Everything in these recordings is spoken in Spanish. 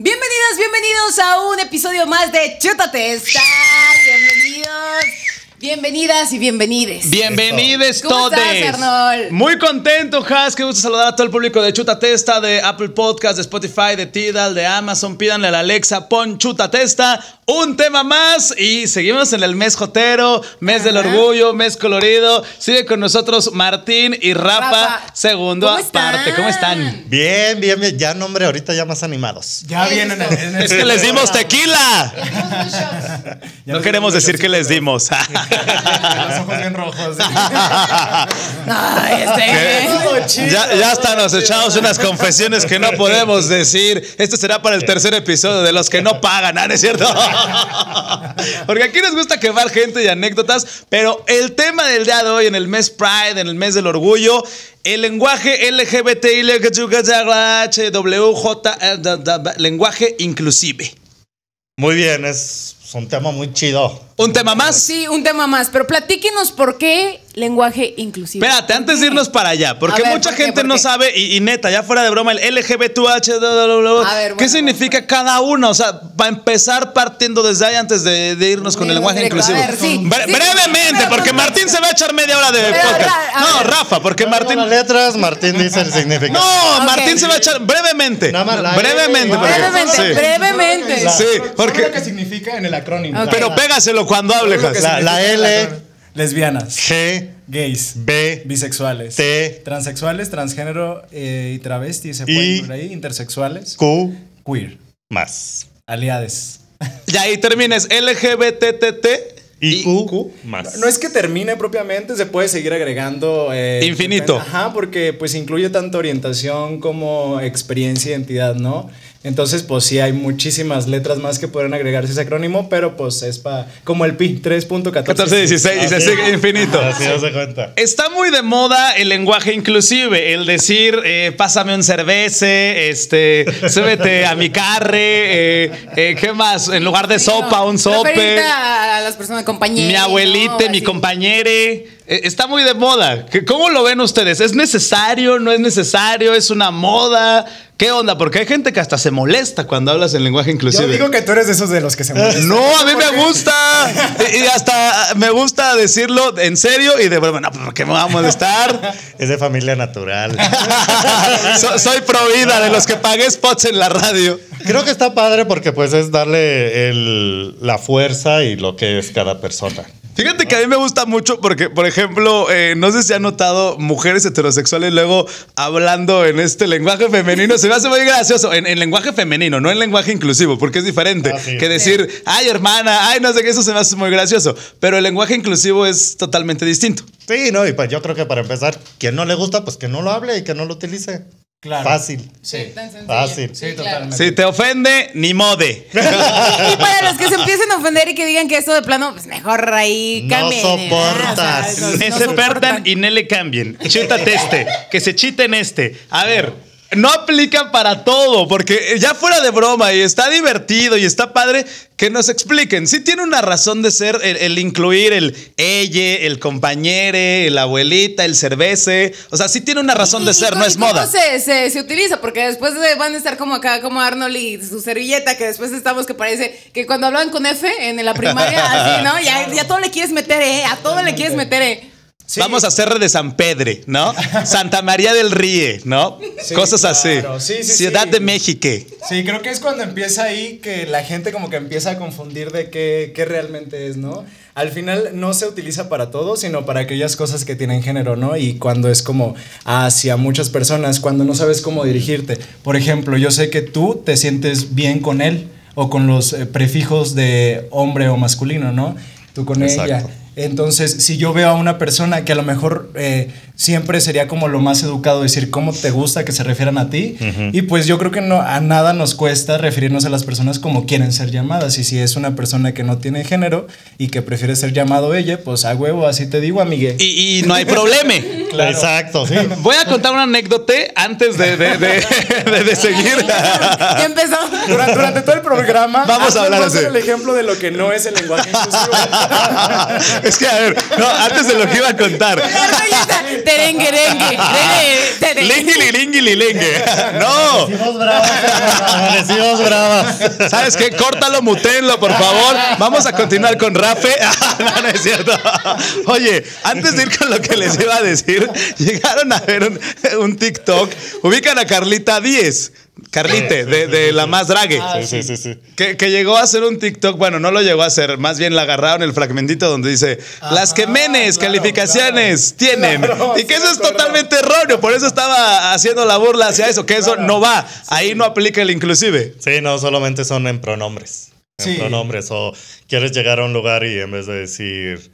Bienvenidos, bienvenidos a un episodio más de Chútate esta. Bienvenidos. Bienvenidas y bienvenides. Bienvenidos ¿Cómo todos. Muy contento, Has. Qué gusto saludar a todo el público de Chuta Testa, de Apple Podcast, de Spotify, de Tidal, de Amazon. Pídanle a la Alexa, pon Chuta Testa. Un tema más y seguimos en el mes jotero, mes del orgullo, mes colorido. Sigue con nosotros Martín y Rafa, Rafa, segundo ¿cómo están? aparte. ¿Cómo están? Bien, bien, bien. Ya, nombre, ahorita ya más animados. Ya vienen en, en Es que les dimos tequila. No queremos decir que les dimos. Los ojos bien rojos. Ay, este. Ya, ya hasta nos echamos unas confesiones que no podemos decir. Este será para el tercer episodio de los que no pagan, ¿ah? ¿no es cierto? Porque aquí nos gusta quemar gente y anécdotas, pero el tema del día de hoy, en el mes Pride, en el mes del orgullo, el lenguaje LGBTI, WJ, lenguaje inclusive. Muy bien, es un tema muy chido. ¿Un tema más? Sí, un tema más, pero platíquenos por qué lenguaje inclusivo. Espérate, antes de irnos para allá, porque ver, mucha ¿por qué? gente ¿Por no qué? sabe, y, y neta, ya fuera de broma, el LGBTH, ver, ¿qué bueno, significa cada uno? O sea, para empezar partiendo desde ahí antes de, de irnos con el lenguaje Directo, inclusivo. a ver, sí, Bre- sí, brevemente, porque Martín se va a echar media hora de Pero, podcast. No, ver. Rafa, porque Martín. Martín. las letras, Martín dice el significado. No. Martín se va a echar brevemente. Nada más la brevemente. Brevemente, sí. brevemente. Sí, porque. que significa en el acrónimo. Pero pégaselo cuando hable. La- L. Lesbianas, G, gays, B, bisexuales, T, transexuales, transgénero eh, y travesti, se Y- pueden por ahí, intersexuales, Q, queer, más. aliades. Ya ahí termines. LGBTT Y Q, más. No es que termine propiamente, se puede seguir agregando. eh, Infinito. Ajá, porque pues incluye tanto orientación como experiencia, identidad, ¿no? Entonces, pues sí, hay muchísimas letras más que pueden agregarse a ese acrónimo, pero pues es para. Como el PI, 3.14. 14, 16 y se Así. sigue infinito. Así no se cuenta. Está muy de moda el lenguaje inclusive, el decir, eh, pásame un cervece, este, súbete a mi carre, eh, eh, ¿qué más? En lugar de sopa, un sope, a las personas compañeras. mi abuelita, mi compañere. Eh, está muy de moda. ¿Qué- ¿Cómo lo ven ustedes? ¿Es necesario? ¿No es necesario? ¿Es una moda? ¿Qué onda? Porque hay gente que hasta se molesta cuando hablas en lenguaje inclusive. Yo digo que tú eres de esos de los que se molestan. No, a mí me gusta. Y hasta me gusta decirlo en serio y de broma. No, ¿por qué me va a molestar? Es de familia natural. So- soy pro vida de los que pagué spots en la radio. Creo que está padre porque pues es darle el- la fuerza y lo que es cada persona. Fíjate que a mí me gusta mucho porque, por ejemplo, eh, no sé si han notado mujeres heterosexuales luego hablando en este lenguaje femenino. Se me hace muy gracioso. En, en lenguaje femenino, no en lenguaje inclusivo, porque es diferente Ah, sí. que decir, ay, hermana, ay, no sé qué, eso se me hace muy gracioso. Pero el lenguaje inclusivo es totalmente distinto. Sí, no, y pues yo creo que para empezar, quien no le gusta, pues que no lo hable y que no lo utilice. Claro. Fácil. Sí. Tan sencillo. Fácil. Sí, totalmente. Si te ofende, ni mode. Y para los que se empiecen a ofender y que digan que esto de plano, pues mejor ahí No cambien. soportas. ¿eh? O sea, Ne no se soportan. perdan y ne le cambien. Chítate este, que se chiten este. A ver, no aplica para todo, porque ya fuera de broma y está divertido y está padre que nos expliquen. Sí tiene una razón de ser el, el incluir el ella, el compañere, el abuelita, el cervece. O sea, sí tiene una razón de ¿Y- y ser, no es moda. Se, se, se utiliza, porque después de- van a estar como acá, como Arnold y su servilleta, que después estamos que parece que cuando hablaban con F en la primaria, así, ¿no? Ya, ya todo le quieres meter, ¿eh? A todo le quieres meter, ¿eh? Sí. Vamos a hacer de San Pedre, ¿no? Santa María del Ríe, ¿no? Sí, Cosas claro. así. Sí, sí, Ciudad de México. Sí, creo que es cuando empieza ahí que la gente como que empieza a confundir de qué, qué realmente es, ¿no? Al final no se utiliza para todo, sino para aquellas cosas que tienen género, ¿no? Y cuando es como hacia muchas personas, cuando no sabes cómo dirigirte. Por ejemplo, yo sé que tú te sientes bien con él o con los eh, prefijos de hombre o masculino, ¿no? Tú con Exacto. ella. Entonces, si yo veo a una persona que a lo mejor eh, siempre sería como lo más educado decir cómo te gusta que se refieran a ti, y pues yo creo que no, a nada nos cuesta referirnos a las personas como quieren ser llamadas. Y si es una persona que no tiene género y que prefiere ser llamado ella, pues a huevo, así te digo, amigue. Y, y no hay problema. Claro. Exacto, sí. Voy a contar una anécdota antes de, de- de- de- de seguir. Ya empezó. Durante, durante todo el programa, Vamos a hablar así. el ejemplo de lo que no es el lenguaje inclusivo. es que, a ver, no, antes de lo que iba a contar. Arnold ya está, terenguerengue. Lingililinguililingue. No. Amanecimos bravas, bravas. ¿Sabes qué? Córtalo, mutenlo, por favor. Vamos a continuar con Rafe. no, no es cierto. Oye, antes de ir con lo que les iba a decir, llegaron a ver un, un TikTok. Ubican a Carlita 10. Carlite, de, de la más drague. Sí, sí, sí, sí. Que, que llegó a hacer un TikTok, bueno, no lo llegó a hacer, más bien le agarraron el fragmentito donde dice, las que menes claro, calificaciones tienen. Claro, y que sí eso es totalmente erróneo, por eso estaba haciendo la burla hacia eso, que eso no va, ahí no aplica el inclusive. Sí, no, solamente son en pronombres. En Sí. pronombres. O quieres llegar a un lugar y en vez de decir,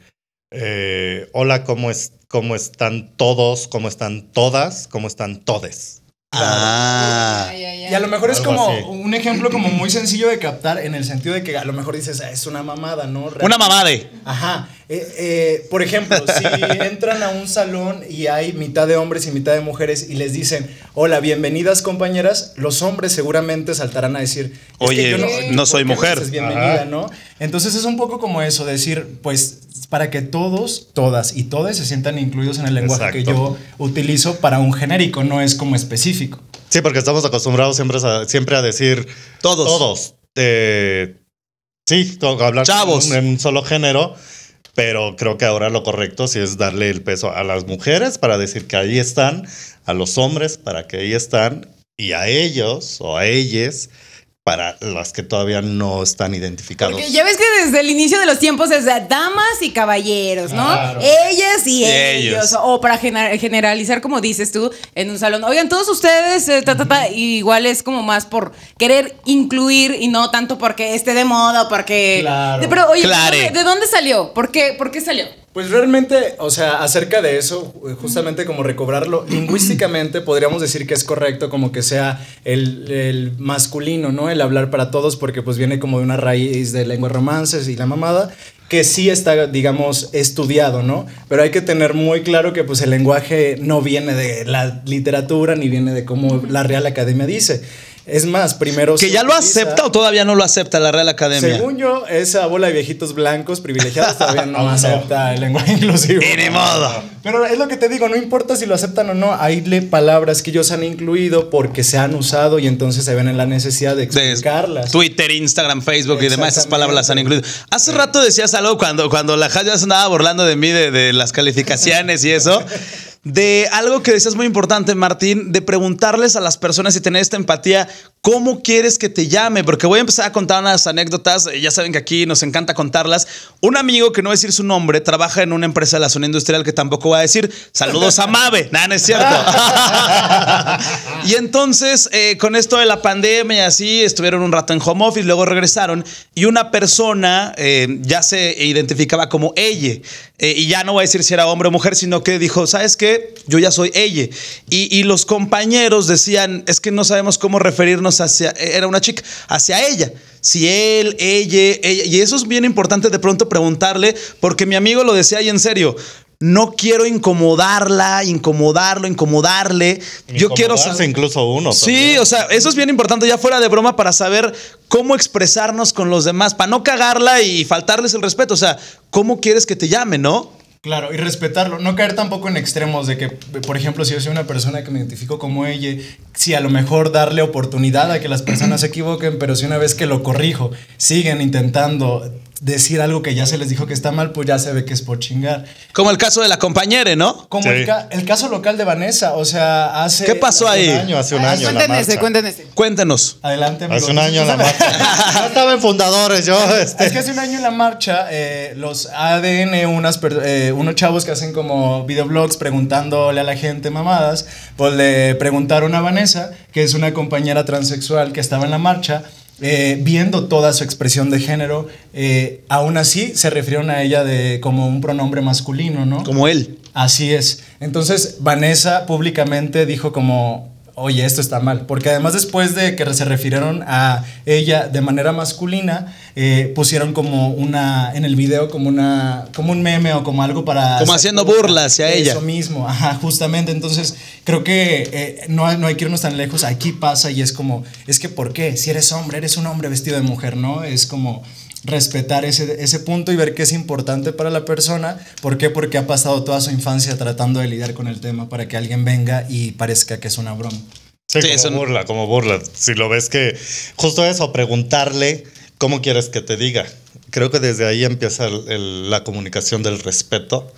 eh, hola, ¿cómo, es, ¿cómo están todos? ¿Cómo están todas? ¿Cómo están todes? Ah. Y a lo mejor es como así. un ejemplo como muy sencillo de captar en el sentido de que a lo mejor dices, "Ah, es una mamada, ¿no? Una mamá de. Ajá. Eh, eh, por ejemplo, si entran a un salón y hay mitad de hombres y mitad de mujeres y les dicen, hola, bienvenidas compañeras, los hombres seguramente saltarán a decir, "Es que Oye, yo no ¿por soy mujer". dices bienvenida, Ajá. ¿no? Entonces es un poco como eso, decir, pues para que todos, todas y todes se sientan incluidos en el lenguaje que yo utilizo para un genérico, no es como específico. Sí, porque estamos acostumbrados siempre a, siempre a decir Todos. Todos. Eh, sí, hablar Chavos. En, un solo género. Pero creo que ahora lo correcto sí es darle el peso a las mujeres para decir que ahí están, a los hombres para que ahí están, y a ellos o a ellas para las que todavía no están identificados. Porque ya ves que desde el inicio de los tiempos es de damas y caballeros, ¿no? Claro. Ellas y Y ellos. ellos. O para gener- generalizar, como dices tú, en un salón. Oigan, todos ustedes, eh, ta, ta, ta, y igual es como más por querer incluir y no tanto porque esté de moda o porque. Claro. Pero, oye, ¿de Clare. dónde, de dónde salió? ¿Por qué, ¿Por qué salió? Pues realmente, o sea, acerca de eso, justamente como recobrarlo, lingüísticamente podríamos decir que es correcto como que sea el, el masculino, ¿no? El hablar para todos, porque pues viene como de una raíz de lenguas romances y la mamada, que sí está, digamos, estudiado, ¿no? Pero hay que tener muy claro que pues el lenguaje no viene de la literatura ni viene de como la Real Academia dice. Es más, primero... ¿Que ya lo acepta o todavía no lo acepta la Real Academia? Según yo, esa bola de viejitos blancos privilegiados todavía no acepta el lenguaje inclusivo. Y ni modo. Pero es lo que te digo, no importa si lo aceptan o no, hay palabras que ellos han incluido porque se han usado y entonces se ven en la necesidad de de explicarlas. Twitter, Instagram, Facebook y demás, esas palabras las han incluido. Hace rato decías algo cuando, cuando la Jaya se andaba burlando de mí de, de las calificaciones y eso. De algo que decías muy importante, Martín, de preguntarles a las personas y tener esta empatía, ¿cómo quieres que te llame? Porque voy a empezar a contar unas anécdotas, eh, ya saben que aquí nos encanta contarlas. Un amigo, que no voy a decir su nombre, trabaja en una empresa de la zona industrial que tampoco voy a decir, saludos a Mave, nada, no es cierto. y entonces, eh, con esto de la pandemia y así, estuvieron un rato en home office, luego regresaron y una persona eh, ya se identificaba como ella. Eh, y ya no voy a decir si era hombre o mujer, sino que dijo, ¿sabes qué? Yo ya soy ella. Y, y los compañeros decían, es que no sabemos cómo referirnos hacia, era una chica, hacia ella. Si él, ella, ella. Y eso es bien importante de pronto preguntarle, porque mi amigo lo decía y en serio. No quiero incomodarla, incomodarlo, incomodarle. Yo quiero Incomodarse saber. incluso uno. Sí, también. o sea, eso es bien importante ya fuera de broma para saber cómo expresarnos con los demás, para no cagarla y faltarles el respeto. O sea, ¿cómo quieres que te llame, no? Claro, y respetarlo, no caer tampoco en extremos de que, por ejemplo, si yo soy una persona que me identifico como ella, si a lo mejor darle oportunidad a que las personas se equivoquen, pero si una vez que lo corrijo, siguen intentando decir algo que ya se les dijo que está mal, pues ya se ve que es por chingar. Como el caso de la compañera, ¿no? Como Sí. el, ca- el caso local de Vanessa, o sea, hace... ¿Qué pasó Hace ahí? un año, hace un Ah, año. ese. Cuéntenos. Adelante, amigo. Hace un año en la marcha. No estaba en fundadores, yo. Este. Es que hace un año en la marcha, eh, los ADN, unas eh, unos chavos que hacen como videoblogs preguntándole a la gente mamadas, pues le preguntaron a Vanessa, que es una compañera transexual que estaba en la marcha, eh, viendo toda su expresión de género, eh, aún así se refirieron a ella de como un pronombre masculino, ¿no? Como él. Así es. Entonces, Vanessa públicamente dijo como, oye, esto está mal. Porque además después de que se refirieron a ella de manera masculina, eh, pusieron como una, en el video como una, como un meme o como algo para... Como haciendo burla hacia ella. Eso mismo, ajá, justamente. Entonces, creo que eh, no, no hay que irnos tan lejos. Aquí pasa y es como, es que ¿por qué? Si eres hombre, eres un hombre vestido de mujer, ¿no? Es como... respetar ese, ese punto y ver que es importante para la persona. ¿Por qué? Porque ha pasado toda su infancia tratando de lidiar con el tema para que alguien venga y parezca que es una broma. Sí, Sí, como eso no- burla, como burla. Si lo ves que justo eso, preguntarle cómo quieres que te diga. Creo que desde ahí empieza el- el- la comunicación del respeto.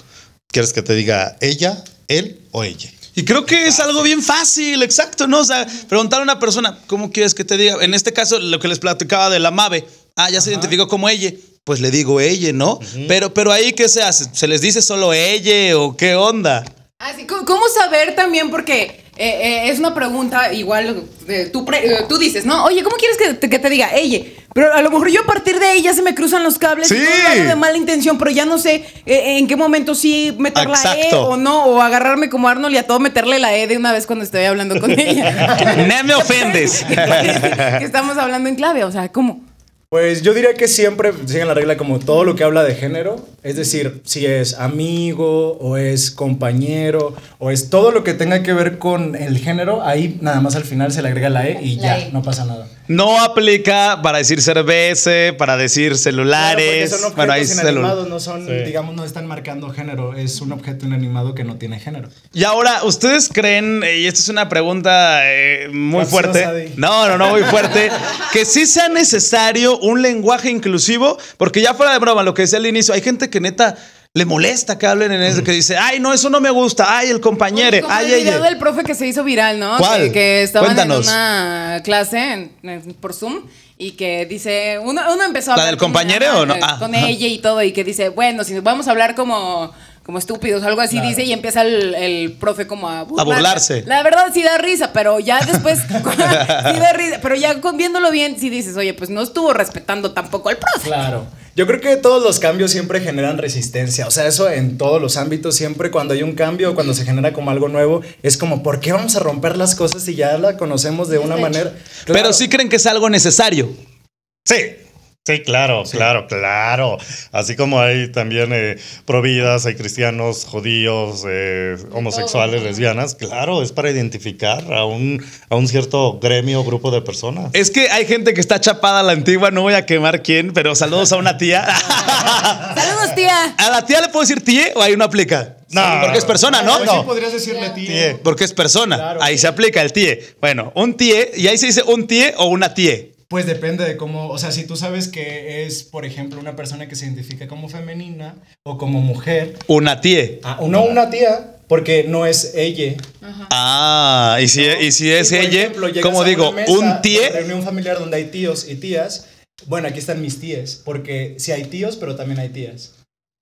¿Quieres que te diga ella, él o ella? Y creo que es algo bien fácil, exacto, ¿no? O sea, preguntar a una persona, ¿cómo quieres que te diga? En este caso, lo que les platicaba de la MAVE. Ah, ya se identificó como ella. Pues le digo ella, ¿no? pero, pero ahí, ¿qué se hace? ¿Se les dice solo ella o qué onda? Así, ¿cómo, cómo saber también? Porque eh, eh, es una pregunta igual, eh, tú, pre- eh, tú dices, ¿no? Oye, ¿cómo quieres que te, que te diga? Ella. Pero a lo mejor yo a partir de ella se me cruzan los cables. y Sí. no lo hago de mala intención, pero ya no sé eh, en qué momento sí meter la E o no, o agarrarme como Arnold y a todo meterle la E de una vez cuando estoy hablando con ella. No me ofendes. que estamos hablando en clave, o sea, ¿cómo? Pues yo diría que siempre siguen la regla como todo lo que habla de género, es decir, si es amigo o es compañero o es todo lo que tenga que ver con el género, ahí nada más al final se le agrega la E y La ya, E. no pasa nada. No aplica para decir cerveza, para decir Claro, celulares. porque son bueno, inanimados, no son, Sí. digamos, no están marcando género, es un objeto inanimado que no tiene género. Y ahora, ¿ustedes creen, eh, y esta es una pregunta eh, muy fuerte, no, no, no, muy fuerte, que sí sea necesario un lenguaje inclusivo? Porque ya fuera de broma, lo que decía al inicio, hay gente que neta le molesta que hablen en eso, que dice, ay, no, eso no me gusta, ay, el compañero, Como ay, el video ella. del profe que se hizo viral, ¿no? ¿Cuál? Que, que estaban Cuéntanos. en una clase en- en- por Zoom y que dice, uno, uno empezó a ¿La del compañero o no? Ah, con ajá. ella y todo y que dice, bueno, si vamos a hablar como como estúpidos, algo así dice y empieza el, el profe como a, burlarse. burlarse. La verdad sí da risa, pero ya después sí da risa, pero ya con- viéndolo bien sí dices, oye, pues no estuvo respetando tampoco al profe. Claro. Yo creo que todos los cambios siempre generan resistencia. O sea, eso en todos los ámbitos, siempre cuando hay un cambio, cuando se genera como algo nuevo, es como, ¿por qué vamos a romper las cosas si ya la conocemos de una manera? Pero sí creen que es algo necesario. Sí. Sí, claro, claro, claro. Así como hay también eh, providas, hay cristianos, judíos, eh, homosexuales, lesbianas, claro, es para identificar a un, a un cierto gremio o grupo de personas. Es que hay gente que está chapada a la antigua, no voy a quemar quién, pero saludos a una tía. Saludos, tía. ¿A la tía le puedo decir tía o ahí no aplica? No. Porque es persona, ¿no? Pues sí podrías decirle. Tíe. Porque es persona. Claro. Ahí se aplica el tie. Bueno, un tie, y ahí se dice un tie o una tie. Pues depende de cómo, o sea, si tú sabes que es, por ejemplo, una persona que se identifica como femenina o como mujer, Una tie. ah, no una tía, porque no es ella. Ah, y si, y si es Y, ella, ejemplo, como digo, mesa un tie. reunión familiar donde hay tíos y tías. Bueno, aquí están mis tías, porque sí hay tíos, pero también hay tías.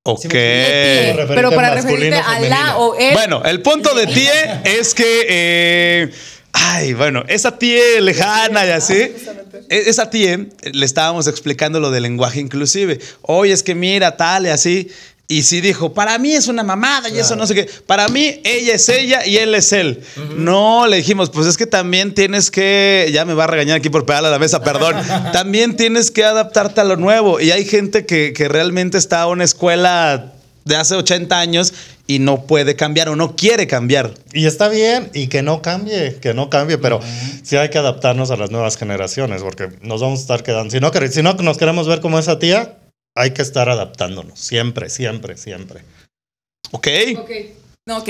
Ok. Pero para referirte a la o él. Bueno, el punto de tie es que. eh, ay, bueno, esa tie lejana y así. justamente. e- Esa tie le estábamos explicando lo del lenguaje inclusive. Oye, es que mira, tal y así. Y sí dijo, para mí es una mamada y eso no sé qué. Para mí ella es ella y él es él. No, le dijimos, pues es que también tienes que, ya me va a regañar aquí por pegarle a la mesa, perdón. también tienes que adaptarte a lo nuevo. Y hay gente que, que realmente está a una escuela de hace 80 años y no puede cambiar o no quiere cambiar. Y está bien, y que no cambie, que no cambie, pero sí hay que adaptarnos a las nuevas generaciones, porque nos vamos a estar quedando. Si no, si no nos queremos ver como esa tía, hay que estar adaptándonos, siempre, siempre, siempre. ¿Ok? Ok. No, ok.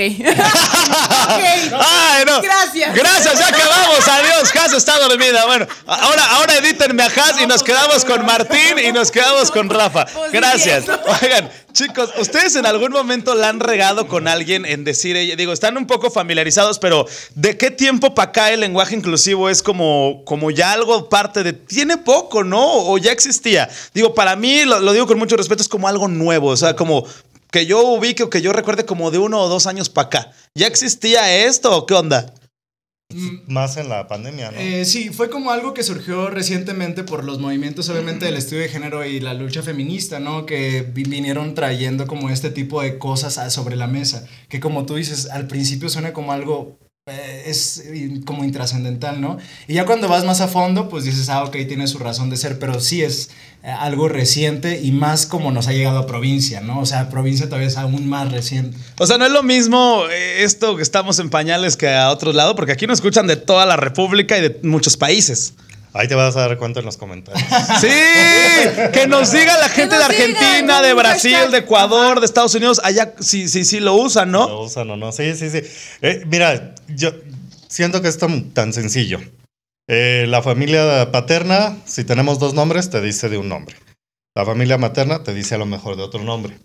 ok. Ay, no. Gracias. Gracias, ya acabamos. Adiós, Has está dormida. Bueno, ahora, ahora edítenme a Has y nos quedamos con Martín y nos quedamos con Rafa. Pues, Gracias. Oigan, chicos, ¿ustedes en algún momento la han regado con alguien en decir ella? Digo, están un poco familiarizados, pero ¿de qué tiempo para acá el lenguaje inclusivo es como, como ya algo parte de. Tiene poco, ¿no? O ya existía. Digo, para mí, lo, lo digo con mucho respeto, es como algo nuevo. O sea, como que yo ubique o que yo recuerde como de uno o dos años para acá. ¿Ya existía esto o qué onda? Más en la pandemia, ¿no? Eh, sí, fue como algo que surgió recientemente por los movimientos, obviamente, del estudio de género y la lucha feminista, ¿no? Que vi- vinieron trayendo como este tipo de cosas a- sobre la mesa, que como tú dices, al principio suena como algo, eh, es como intrascendental, ¿no? Y ya cuando vas más a fondo, pues dices, ah, ok, tiene su razón de ser, pero sí es algo reciente y más como nos ha llegado a provincia, ¿no? O sea, provincia todavía es aún más reciente. O sea, no es lo mismo eh, esto que estamos en pañales que a otros lados, porque aquí nos escuchan de toda la República y de muchos países. Ahí te vas a dar cuenta en los comentarios. Sí, que nos diga la gente de Argentina, de Brasil, de Ecuador, de Estados Unidos, allá sí, sí, sí lo usan, ¿no? Lo usan o no. Sí, sí, sí. Eh, mira, yo siento que es tan, tan sencillo. Eh, la familia paterna, si tenemos dos nombres, te dice de un nombre. La familia materna te dice a lo mejor de otro nombre.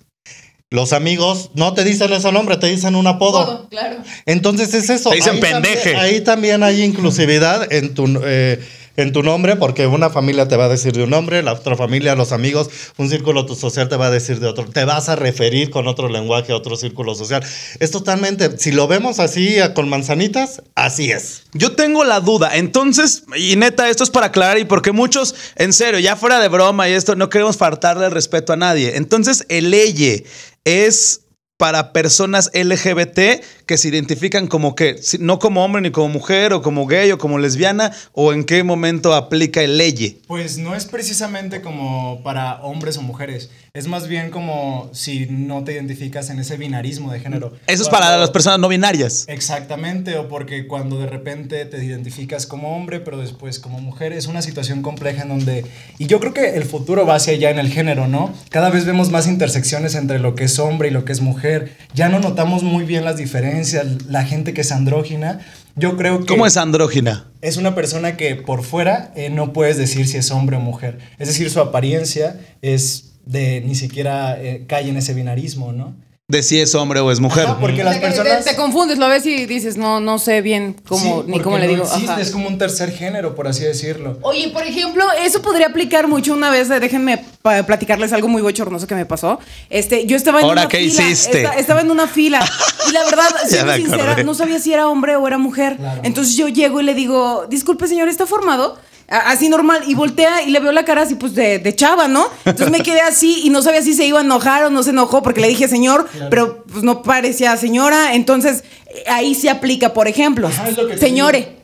Los amigos no te dicen ese nombre, te dicen un apodo. Todo, claro. Entonces es eso. Te dicen Ahí pendeje. También, ahí también hay inclusividad en tu, eh, en tu nombre, porque una familia te va a decir de un nombre, la otra familia, los amigos, un círculo social te va a decir de otro. Te vas a referir con otro lenguaje a otro círculo social. Es totalmente, si lo vemos así con manzanitas, así es. Yo tengo la duda, entonces, y neta, esto es para aclarar y porque muchos, en serio, ya fuera de broma y esto, no queremos faltarle el respeto a nadie. Entonces, el leye es para personas LGBT que se identifican como que, no como hombre ni como mujer o como gay o como lesbiana, o en qué momento aplica el leye. Pues no es precisamente como para hombres o mujeres, es más bien como si no te identificas en ese binarismo de género. Eso es Cuando- para las personas no binarias. Exactamente, o porque cuando de repente te identificas como hombre, pero después como mujer, es una situación compleja en donde... Y yo creo que el futuro va hacia allá en el género, ¿no? Cada vez vemos más intersecciones entre lo que es hombre y lo que es mujer. Ya no notamos muy bien las diferencias, la gente que es andrógina. Yo creo que... ¿Cómo es andrógina? Es una persona que por fuera eh, no puedes decir si es hombre o mujer. Es decir, su apariencia es de ni siquiera eh, cae en ese binarismo, ¿no? De si es hombre o es mujer. Ajá, porque las personas... Te, te confundes, lo ves y dices, no, no sé bien cómo, Sí, ni cómo le no digo. existe, Ajá. es como un tercer género, por así decirlo. Oye, por ejemplo, eso podría aplicar mucho una vez, déjenme platicarles algo muy bochornoso que me pasó. Este, yo estaba en Ahora, una ¿qué fila. hiciste? esta- estaba en una fila. Y la verdad, siendo sincera, acordé. no sabía si era hombre o era mujer. Claro. Entonces yo llego y le digo, disculpe, señor, ¿está formado? Así normal, y voltea y le veo la cara así, pues de, de chava, ¿no? Entonces me quedé así y no sabía si se iba a enojar o no se enojó porque le dije señor, pero pues no parecía señora. Entonces eh, ahí se aplica, por ejemplo, Ajá, es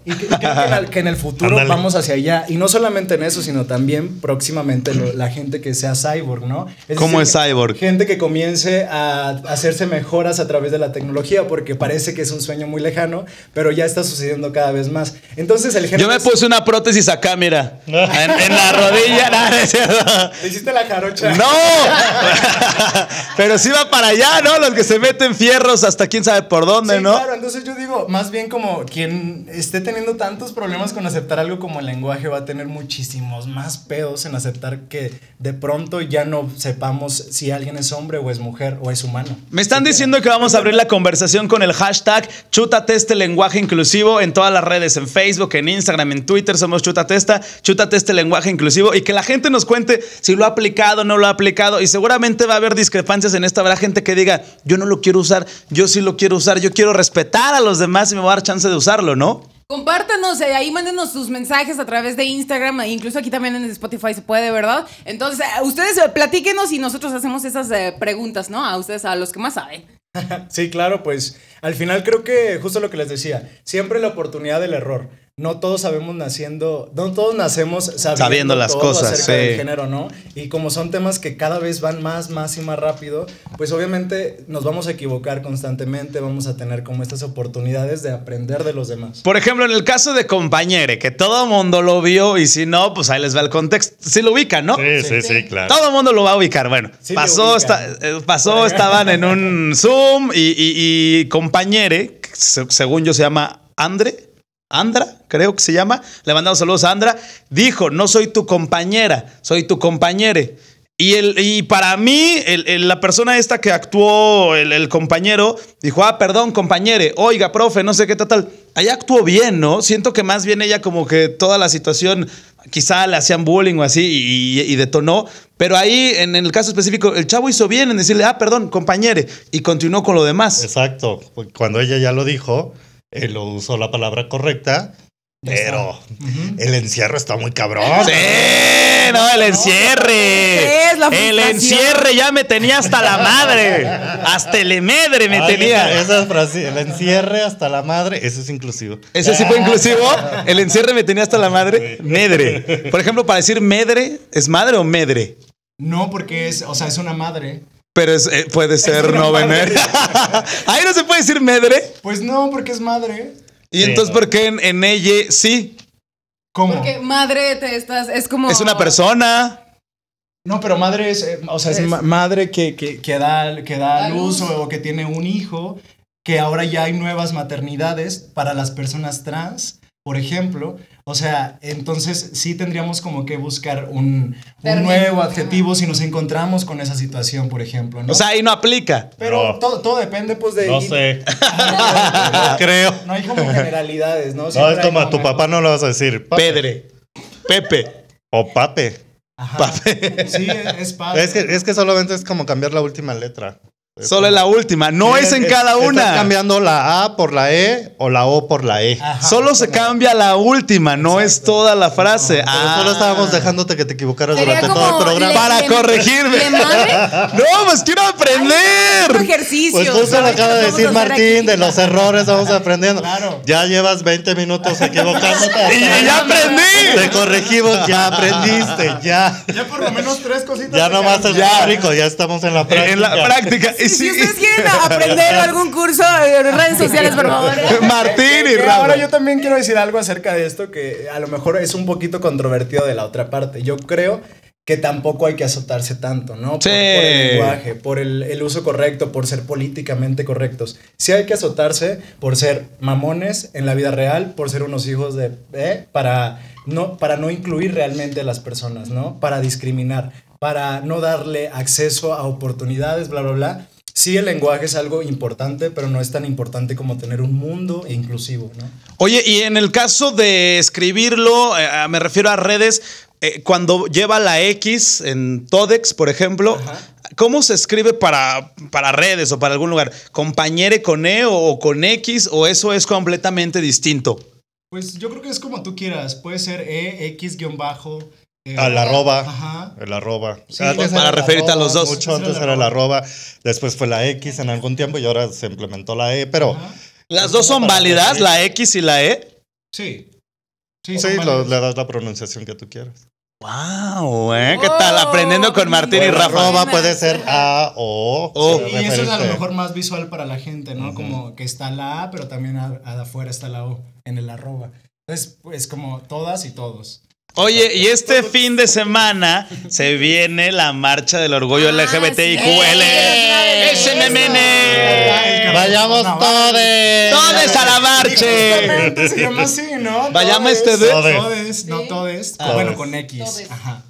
te. Y que- y creo que, en el- que en el futuro Ándale. vamos hacia allá. Y no solamente en eso, sino también próximamente lo- la gente que sea cyborg, ¿no? ¿Cómo decir, es cyborg? Gente que comience a hacerse mejoras a través de la tecnología, porque parece que es un sueño muy lejano, pero ya está sucediendo cada vez más. Entonces el. Yo me es- puse una prótesis acá, mira. En, en la rodilla. Es cierto. Le hiciste la jarocha. ¡No! Pero sí va para allá, ¿no? Los que se meten fierros hasta quién sabe por dónde, Sí, ¿no? claro, entonces yo digo, más bien como quien esté teniendo tantos problemas con aceptar algo como el lenguaje va a tener muchísimos más pedos en aceptar que de pronto ya no sepamos si alguien es hombre o es mujer o es humano. Me están diciendo que vamos a abrir la conversación con el hashtag Chútate este lenguaje inclusivo en todas las redes, en Facebook, en Instagram, en Twitter, somos Chútate este lenguaje inclusivo y que la gente nos cuente si lo ha aplicado no lo ha aplicado y seguramente va a haber discrepancias en esto, habrá gente que diga, yo no lo quiero usar, yo sí lo quiero usar, yo quiero respetar a los demás y me va a dar chance de usarlo, ¿no? Compártanos, eh, ahí mándenos sus mensajes a través de Instagram, e incluso aquí también en Spotify se puede, ¿verdad? Entonces, eh, ustedes eh, platíquenos y nosotros hacemos esas eh, preguntas, ¿no? A ustedes, a los que más saben. Sí, claro, pues al final creo que justo lo que les decía, siempre la oportunidad del error. No todos sabemos naciendo, no todos nacemos sabiendo, Sabiendo las todo cosas, acerca sí. del género, ¿no? Y como son temas que cada vez van más, más y más rápido, pues obviamente nos vamos a equivocar constantemente, vamos a tener como estas oportunidades de aprender de los demás. Por ejemplo, en el caso de compañere, que todo mundo lo vio y si no, pues ahí les va el contexto. Si lo ubican, ¿no? Sí, sí, sí, claro. Todo el mundo lo va a ubicar. Bueno, Sí, pasó, eh, pasó estaban en un Zoom y, y, y compañere, según yo se llama Andre, Andra, creo que se llama, le mandamos saludos a Andra, dijo, no soy tu compañera, soy tu compañere. Y, el, y para mí, la persona esta que actuó, el, compañero, dijo, ah, perdón, compañere, oiga, profe, no sé qué tal, tal. Allá actuó bien, ¿no? Siento que más bien ella como que toda la situación, quizá le hacían bullying o así y, detonó, pero ahí, en el caso específico, el chavo hizo bien en decirle, ah, perdón, compañere, y continuó con lo demás. Exacto. Cuando ella ya lo dijo, él lo usó la palabra correcta, pero el encierro está muy cabrón. Sí, no, el encierre. Es la el encierre ya me tenía hasta la madre. Hasta el medre me Ay, tenía. Esa, esa frase, el encierre hasta la madre, eso es inclusivo. ¿Ese sí fue inclusivo? ¿El encierre me tenía hasta la madre? Medre. Por ejemplo, para decir medre, ¿es madre o medre? No, porque es, o sea, es una madre. Pero es, eh, puede ser no vener. Ahí no se puede decir medre. Pues no, porque es madre. ¿Y Sí. entonces por qué en, en ella sí? ¿Cómo? Porque madre te estás, es como... Es una persona. No, pero madre es, eh, o sea, es, Es- ma- madre que, que, que da, que da Da luz luz. o, o que tiene un hijo, que ahora ya hay nuevas maternidades para las personas trans, por ejemplo. O sea, entonces sí tendríamos como que buscar un, nuevo adjetivo si nos encontramos con esa situación, por ejemplo. ¿no? O sea, ahí no aplica. pero No. todo, todo depende pues de... No sé. No creo. No hay como generalidades, ¿no? No, Siempre es hay como a tu papá no lo vas a decir. pape. Pedre. Pepe. O pape. Ajá. Sí, es, es padre. Es que, es que solamente es como cambiar la última letra. Es Solo es la última. No es en cada Estás una. cambiando la A por la E o la O por la E. Ajá, Solo se cambia la última, no es toda la frase. Pero Ah. solo estábamos dejándote que te equivocaras Sería durante todo el programa. le- Para le- corregirme. ¿Le? No, pues quiero aprender. ejercicio. Pues justo lo acaba de decir Martín, de los errores vamos aprendiendo. Claro. Ya llevas 20 minutos equivocándote. Y ya aprendí. Te corregimos, ya aprendiste, ya. Ya por lo menos tres cositas. Ya nomás cambiaron. teórico, ya estamos en la práctica. En la práctica. Y Si ustedes quieren aprender algún curso en redes sociales, por favor. Martín y Que Ahora Rafa. yo también quiero decir algo acerca de esto que a lo mejor es un poquito controvertido de la otra parte. Yo creo que tampoco hay que azotarse tanto, ¿no? Por, Sí. por el lenguaje, por el, el uso correcto, por ser políticamente correctos. Sí hay que azotarse por ser mamones en la vida real, por ser unos hijos de... ¿eh? Para, no, para no incluir realmente a las personas, ¿no? Para discriminar, para no darle acceso a oportunidades, bla, bla, bla. Sí, el lenguaje es algo importante, pero no es tan importante como tener un mundo inclusivo, ¿no? Oye, y en el caso de escribirlo, eh, me refiero a redes, eh, cuando lleva la X en Todex, por ejemplo, Ajá. ¿cómo se escribe para, para redes o para algún lugar? ¿Compañere con E o con X o eso es completamente distinto? Pues yo creo que es como tú quieras. Puede ser E, X, guion bajo. Al arroba. Ajá. El arroba. Sí, Antes para referirte a los dos. Mucho Antes era el arroba, después fue la X en algún tiempo y ahora se implementó la E, pero Ajá. ¿Las Es dos son válidas, la X y la E? Sí. Sí, sí, lo- le das la pronunciación que tú quieras. Wow, ¿eh? ¿Qué tal? Oh, Aprendiendo con Martín y Rafa. Arroba puede ser A o O. se Y eso es a lo mejor más visual para la gente, ¿no? Como que está la A, pero también a- a- afuera está la O en el arroba. Entonces, pues como todas y todos. Oye, y este fin de semana se viene la marcha del orgullo Ah, LGBTIQL. sí. SMN. Vayamos. Todes todes. a la marcha. Se llama así, ¿no? Vayamos Todes. este de- Todes, no Sí. todes. Ah. Bueno, con X. Todes. Ajá.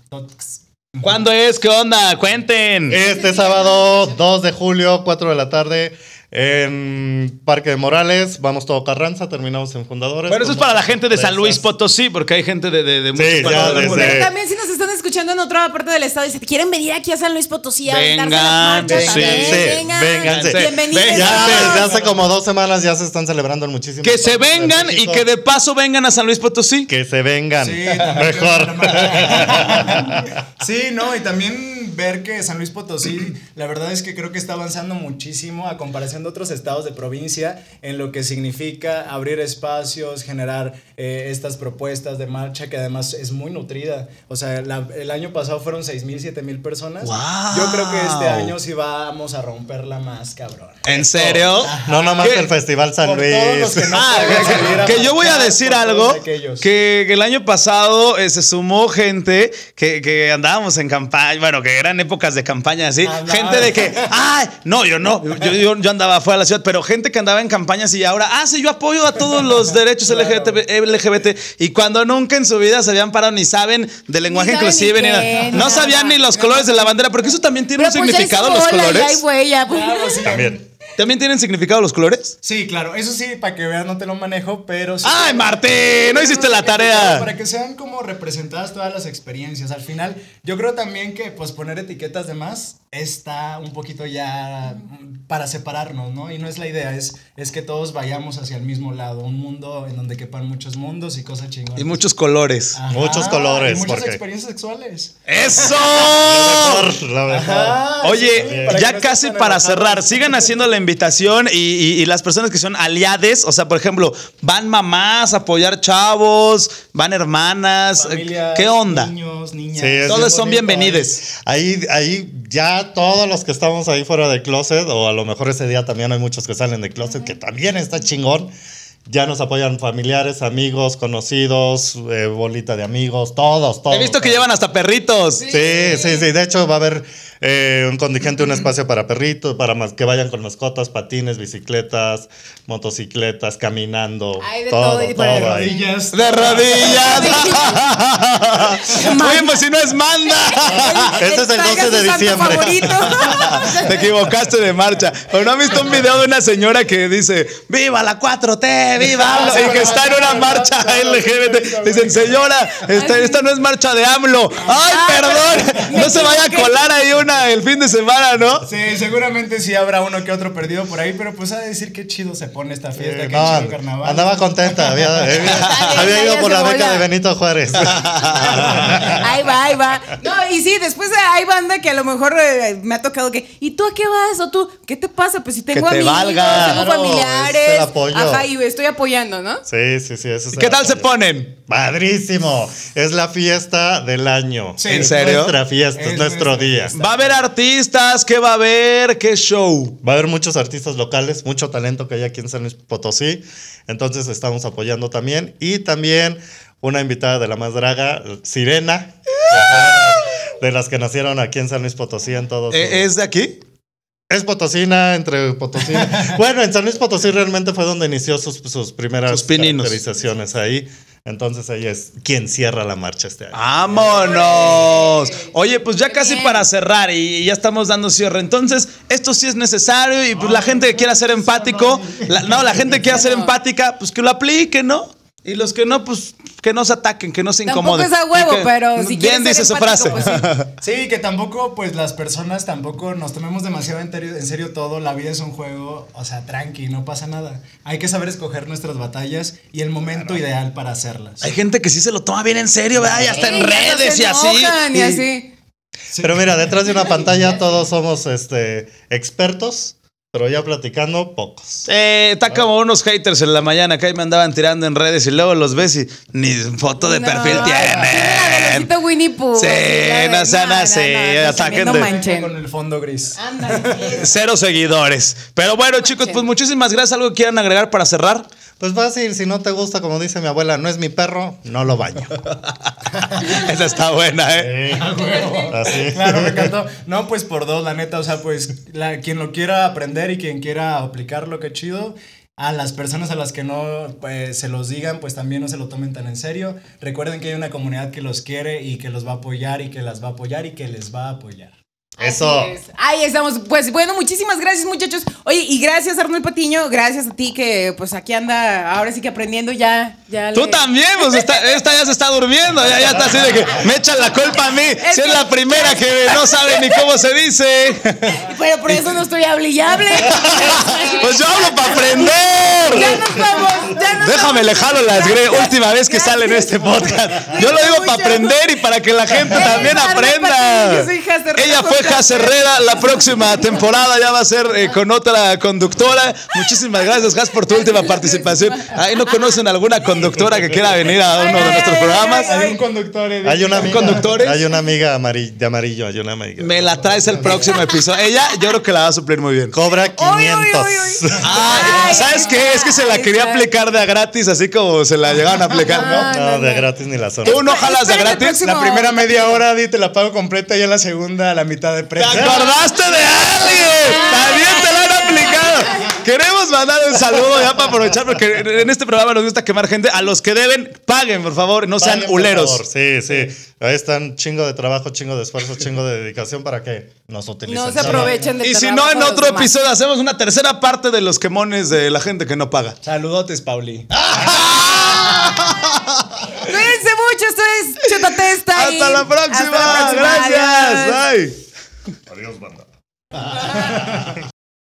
¿Cuándo es? ¿Qué onda? Cuenten. Este sábado 2 de julio, 4 de la tarde, en Parque de Morales. Vamos todo Carranza, terminamos en Fundadores. Bueno, eso es para la gente de San Luis. Potosí, porque hay gente de, de, de muchos Sí, ya mundo. desde- también si nos escuchando en otra parte del estado y se quieren venir aquí a San Luis Potosí a aventarse las Vengan, marchas sí, vengan. vénganse. Bienvenidos. Vénganse. Ya desde hace como dos semanas ya se están celebrando en muchísimos Que se vengan y que de paso vengan a San Luis Potosí. Que se vengan. Sí, también Mejor. Sí, no, y también ver que San Luis Potosí, la verdad es que creo que está avanzando muchísimo a comparación de otros estados de provincia en lo que significa abrir espacios, generar eh, estas propuestas de marcha que además es muy nutrida. O sea, la- el año pasado fueron 6 mil, 7 mil personas. ¡Wow! Yo creo que este año sí vamos a romperla más, cabrón. ¿En serio? No nomás el Festival San Por Luis. todos los que no Ah, que, que yo voy a decir algo, que, que el año pasado eh, se sumó gente que, que andábamos en campaña, bueno, que eran épocas de campaña así, Andaba. gente de que, ay, no, yo no, yo, yo, yo andaba fuera de la ciudad, pero gente que andaba en campañas y ahora, ah, sí, yo apoyo a todos los derechos LGBT, LGBT, y cuando nunca en su vida se habían parado ni saben del lenguaje saben inclusive, no sabían ni los colores de la bandera, porque eso también tiene Pero un pues ya significado, los ya colores. hay huella, pues. Claro, sí. También. ¿También tienen significado los colores? Sí, claro, eso sí, para que veas, no te lo manejo, pero sí. ¡Ay, Martín! No hiciste la Para tarea. que sean como representadas todas las experiencias. Al final, yo creo también que pues poner etiquetas de más está un poquito ya mm, para separarnos, ¿no? Y no es la idea, es, es que todos vayamos hacia el mismo lado, un mundo en donde quepan muchos mundos y cosas chingonas. Y muchos colores. Ajá, Muchos colores, y muchas porque- experiencias sexuales. ¡Eso! Mejor, la mejor. Ajá, Oye, sí, para ya casi para cerrar, sigan haciendo la invitación y, y- y las personas que son aliades, o sea, por ejemplo, van mamás a apoyar chavos, van hermanas, Familias, ¿qué onda? Niños, niñas. Sí, Todos son bienvenidos. Ahí, ahí ya todos los que estamos ahí fuera de closet, o a lo mejor ese día también hay muchos que salen de closet, que también está chingón. Ya nos apoyan familiares, amigos, conocidos, eh, bolita de amigos, todos, todos. He visto que llevan hasta perritos. Sí, sí, sí. De hecho, va a haber eh, un contingente, un espacio para perritos, para mas- que vayan con mascotas, patines, bicicletas, motocicletas, caminando. Hay de todo, todo y todo, para ahí. Rodillas. De rodillas. Oye, pues si no es manda. Ese es el 12 de diciembre. favorito. Te equivocaste de marcha. ¿O no has visto un video de una señora que dice, ¡Viva la 4T! ¡Viva AMLO! Y que está en una marcha LGBT. Dicen, señora, esta, esta no es marcha de AMLO. ¡Ay, perdón! No se vaya a colar ahí una el fin de semana, ¿no? Sí, seguramente sí habrá uno que otro perdido por ahí, pero pues de decir qué chido se pone esta fiesta, qué No, chido carnaval. andaba contenta, había, había- había ido por la beca bola. de Benito Juárez. Ahí va, ahí va. No, y sí, después hay banda que a lo mejor eh, me ha tocado que, ¿y tú a qué vas? ¿O tú qué te pasa? Pues si tengo Que te amigos, valga. tengo Claro, es familiares. el apoyo. Ajá, y estoy apoyando, ¿no? Sí, sí, sí. Eso es ¿Qué tal se ponen? Padrísimo. Es la fiesta del año. Sí. ¿En Es serio? Nuestra fiesta, es, Es nuestro día. ¿Va a haber artistas? ¿Qué va a haber? ¿Qué show? Va a haber muchos artistas locales, mucho talento que hay aquí en San Luis Potosí. Entonces estamos apoyando también. Y también una invitada de la más draga, Sirena. De las que nacieron aquí en San Luis Potosí en todos. ¿Eh, ¿Es de aquí? Es potosina, entre Potosí. bueno, en San Luis Potosí realmente fue donde inició sus, sus primeras Sus caracterizaciones ahí. Entonces ella es quien cierra la marcha este año. ¡Vámonos! Oye, pues ya casi para cerrar y ya estamos dando cierre. Entonces, esto sí es necesario y pues la gente que quiera ser empático, la- no, la gente que quiera ser empática, pues que lo aplique, ¿no? Y los que no, pues que no se ataquen, que no se Tampoco incomoden. es a huevo, que- pero si Bien quieres dice ser su frase. pues Sí, que tampoco, pues las personas tampoco nos tomemos demasiado en serio, en serio todo. La vida es un juego, o sea, tranqui, no pasa nada. Hay que saber escoger nuestras batallas y el momento ideal para hacerlas. Hay gente que sí se lo toma bien en serio, ¿verdad? Y hasta en Sí, no redes y así. enojan y Y- así. Pero mira, detrás de una pantalla todos somos este, expertos, pero ya platicando, pocos. Eh, está como unos haters en la mañana que ahí me andaban tirando en redes y luego los ves y ni foto de No, perfil ay, tienen. Necesito Winnie Pooh. Sí, no sean así, ataquen No de- manchen. Con el fondo gris. Ándale. Cero seguidores. Pero bueno, chicos, pues muchísimas gracias. ¿Algo que quieran agregar para cerrar? Pues fácil, si no te gusta, como dice mi abuela, no es mi perro, no lo baño. Esa está buena, ¿eh? Así. Claro, me encantó. No, pues por dos, la neta. O sea, pues la- quien lo quiera aprender y quien quiera aplicarlo, qué chido. A las personas a las que no pues, se los digan, pues también no se lo tomen tan en serio. Recuerden que hay una comunidad que los quiere y que los va a apoyar y que las va a apoyar y que les va a apoyar. Eso. Es. Ahí estamos. Pues bueno, muchísimas gracias, muchachos. Oye, y gracias, Arnold Patiño. Gracias a ti que pues aquí anda ahora sí que aprendiendo ya. ya Tú le- también, pues esta, esta ya se está durmiendo, ya, ya está así de que me echan la culpa a mí. Si es la primera que no sabe ni cómo se dice. Pero por eso no estoy hable y hable. Pues yo hablo para ya aprender. nos vamos. Ya nos Déjame vamos. le jalo las gre última vez que sale en este podcast. Yo lo digo para aprender y para que la gente también aprenda. Patiño, Ella fue Herrera, la próxima temporada ya va a ser eh, con otra conductora. Muchísimas gracias, Jas, por tu última participación. Ahí no conocen alguna conductora que quiera venir a uno de nuestros programas. Hay un conductor. Edith. Hay una amiga, conductores? Hay una amiga de amarillo, hay una amiga. Me la traes el próximo episodio. Ella, yo creo que la va a suplir muy bien. Cobra 500. Uy, uy, uy, uy. Ah, Ay, ¿Sabes qué? Es que se la quería aplicar de a gratis, así como se la llegaron a aplicar, ¿no? No, No, de gratis ni la zona. ¿Tú no jalas de gratis? La primera media hora, Di, te la pago completa y en la segunda a la mitad de ¿Te acordaste de alguien? También te lo han aplicado. Queremos mandar un saludo ya para aprovechar, porque en este programa nos gusta quemar gente. A los que deben, paguen, por favor, no sean Paguen, por favor. Sí, sí. Ahí están chingo de trabajo, chingo de esfuerzo, chingo de dedicación para que nos utilicen. No se aprovechen de Y si no, en otro episodio hacemos una tercera parte de los quemones de la gente que no paga. Saludotes, Pauli. Cuídense mucho, esto es Chotatesta. y Hasta la próxima. hasta la próxima. Gracias. Adiós. Bye. Adiós, banda.